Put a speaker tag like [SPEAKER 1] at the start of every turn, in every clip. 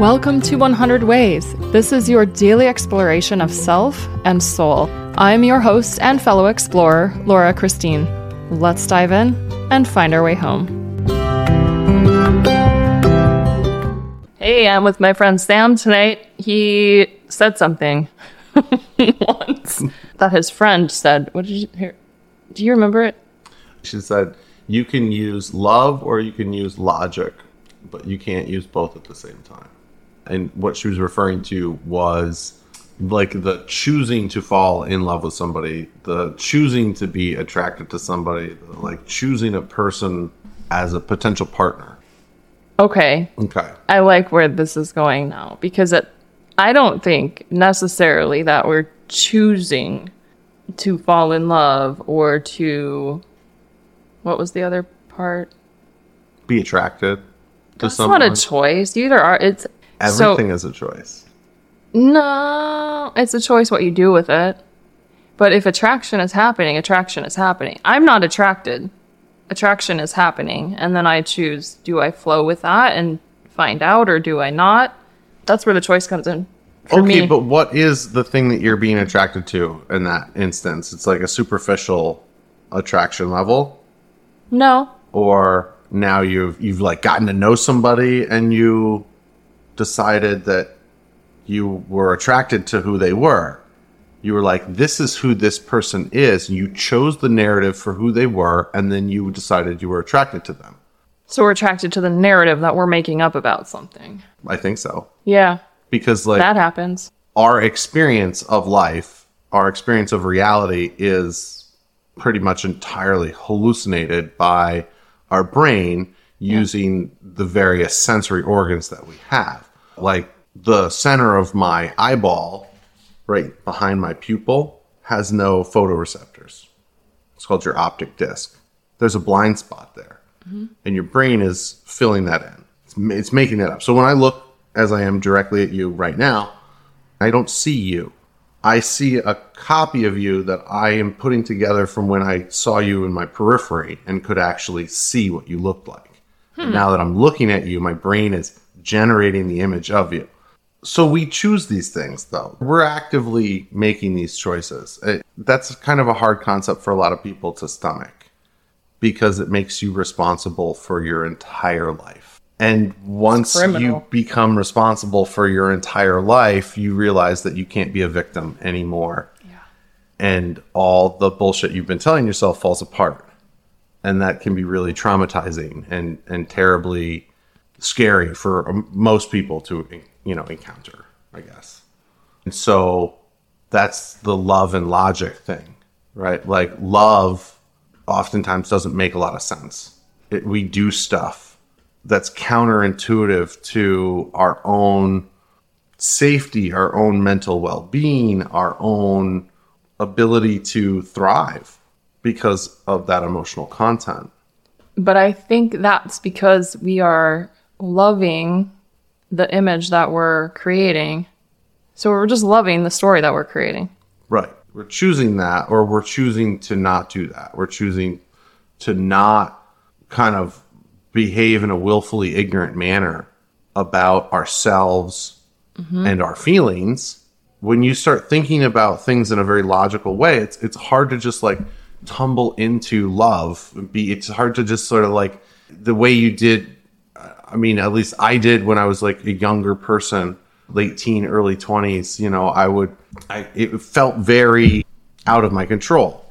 [SPEAKER 1] Welcome to 100 Ways. This is your daily exploration of self and soul. I'm your host and fellow explorer, Laura Christine. Let's dive in and find our way home. Hey, I'm with my friend Sam tonight. He said something once that his friend said. What did you hear? Do you remember it?
[SPEAKER 2] She said, you can use love or you can use logic, but you can't use both at the same time. And what she was referring to was like the choosing to fall in love with somebody, the choosing to be attracted to somebody, like choosing a person as a potential partner.
[SPEAKER 1] Okay.
[SPEAKER 2] Okay.
[SPEAKER 1] I like where this is going now because it, I don't think necessarily that we're choosing to fall in love or to what was the other part?
[SPEAKER 2] Be attracted to
[SPEAKER 1] That's
[SPEAKER 2] someone.
[SPEAKER 1] not a choice. You either are it's
[SPEAKER 2] Everything
[SPEAKER 1] so,
[SPEAKER 2] is a choice.
[SPEAKER 1] No, it's a choice what you do with it. But if attraction is happening, attraction is happening. I'm not attracted. Attraction is happening. And then I choose do I flow with that and find out or do I not? That's where the choice comes in. For
[SPEAKER 2] okay,
[SPEAKER 1] me.
[SPEAKER 2] but what is the thing that you're being attracted to in that instance? It's like a superficial attraction level,
[SPEAKER 1] no.
[SPEAKER 2] or now you've you've like gotten to know somebody and you decided that you were attracted to who they were. You were like, this is who this person is. And you chose the narrative for who they were, and then you decided you were attracted to them.
[SPEAKER 1] So we're attracted to the narrative that we're making up about something.
[SPEAKER 2] I think so.
[SPEAKER 1] Yeah,
[SPEAKER 2] Because like
[SPEAKER 1] that happens.
[SPEAKER 2] our experience of life, our experience of reality is pretty much entirely hallucinated by our brain using the various sensory organs that we have. Like the center of my eyeball, right behind my pupil, has no photoreceptors. It's called your optic disc. There's a blind spot there, mm-hmm. and your brain is filling that in. It's, it's making that up. So when I look as I am directly at you right now, I don't see you. I see a copy of you that I am putting together from when I saw you in my periphery and could actually see what you looked like. Hmm. Now that I'm looking at you, my brain is generating the image of you. So we choose these things, though. We're actively making these choices. It, that's kind of a hard concept for a lot of people to stomach because it makes you responsible for your entire life. And once you become responsible for your entire life, you realize that you can't be a victim anymore.
[SPEAKER 1] Yeah.
[SPEAKER 2] And all the bullshit you've been telling yourself falls apart. And that can be really traumatizing and, and terribly scary for um, most people to, you know, encounter, I guess. And so that's the love and logic thing, right? Like love oftentimes doesn't make a lot of sense. It, we do stuff that's counterintuitive to our own safety, our own mental well being, our own ability to thrive because of that emotional content.
[SPEAKER 1] But I think that's because we are loving the image that we're creating. So we're just loving the story that we're creating.
[SPEAKER 2] Right. We're choosing that, or we're choosing to not do that. We're choosing to not kind of behave in a willfully ignorant manner about ourselves mm-hmm. and our feelings. When you start thinking about things in a very logical way, it's it's hard to just like tumble into love. Be it's hard to just sort of like the way you did. I mean, at least I did when I was like a younger person, late teen, early twenties. You know, I would. I it felt very out of my control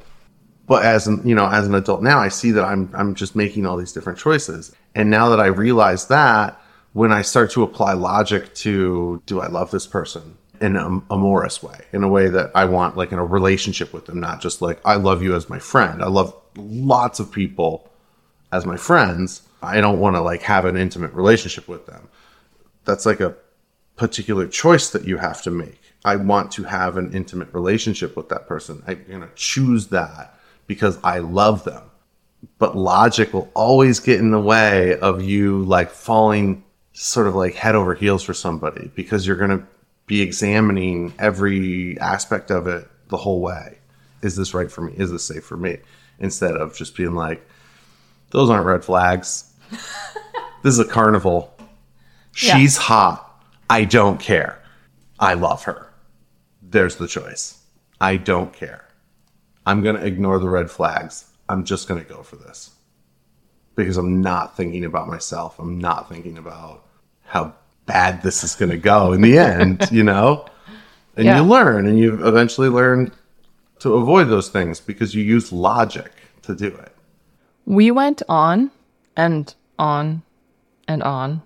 [SPEAKER 2] but as an you know as an adult now i see that i'm i'm just making all these different choices and now that i realize that when i start to apply logic to do i love this person in a amorous way in a way that i want like in a relationship with them not just like i love you as my friend i love lots of people as my friends i don't want to like have an intimate relationship with them that's like a particular choice that you have to make. I want to have an intimate relationship with that person. I'm going to choose that because I love them. But logic will always get in the way of you like falling sort of like head over heels for somebody because you're going to be examining every aspect of it the whole way. Is this right for me? Is this safe for me? Instead of just being like, those aren't red flags. this is a carnival. She's yeah. hot. I don't care. I love her. There's the choice. I don't care. I'm going to ignore the red flags. I'm just going to go for this because I'm not thinking about myself. I'm not thinking about how bad this is going to go in the end, you know? And yeah. you learn and you eventually learn to avoid those things because you use logic to do it.
[SPEAKER 1] We went on and on and on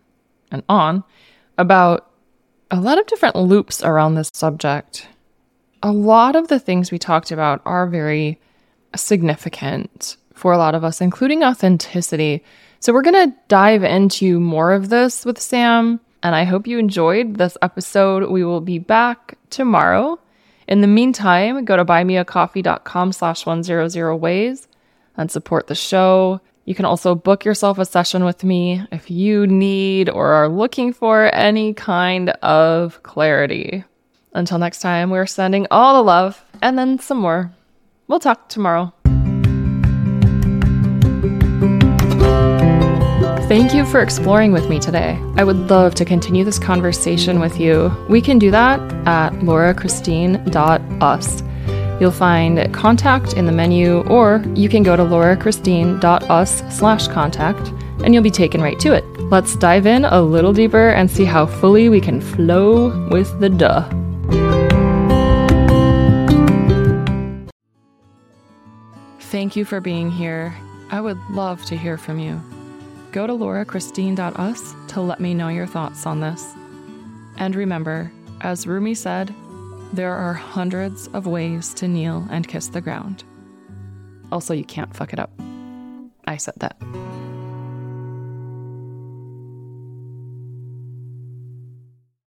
[SPEAKER 1] and on about a lot of different loops around this subject. A lot of the things we talked about are very significant for a lot of us, including authenticity. So, we're going to dive into more of this with Sam, and I hope you enjoyed this episode. We will be back tomorrow. In the meantime, go to buymeacoffee.com slash 100 ways and support the show. You can also book yourself a session with me if you need or are looking for any kind of clarity. Until next time, we're sending all the love and then some more. We'll talk tomorrow. Thank you for exploring with me today. I would love to continue this conversation with you. We can do that at laurachristine.us. You'll find contact in the menu, or you can go to laurachristine.us slash contact and you'll be taken right to it. Let's dive in a little deeper and see how fully we can flow with the duh. Thank you for being here. I would love to hear from you. Go to laurachristine.us to let me know your thoughts on this. And remember, as Rumi said, there are hundreds of ways to kneel and kiss the ground. Also, you can't fuck it up. I said that.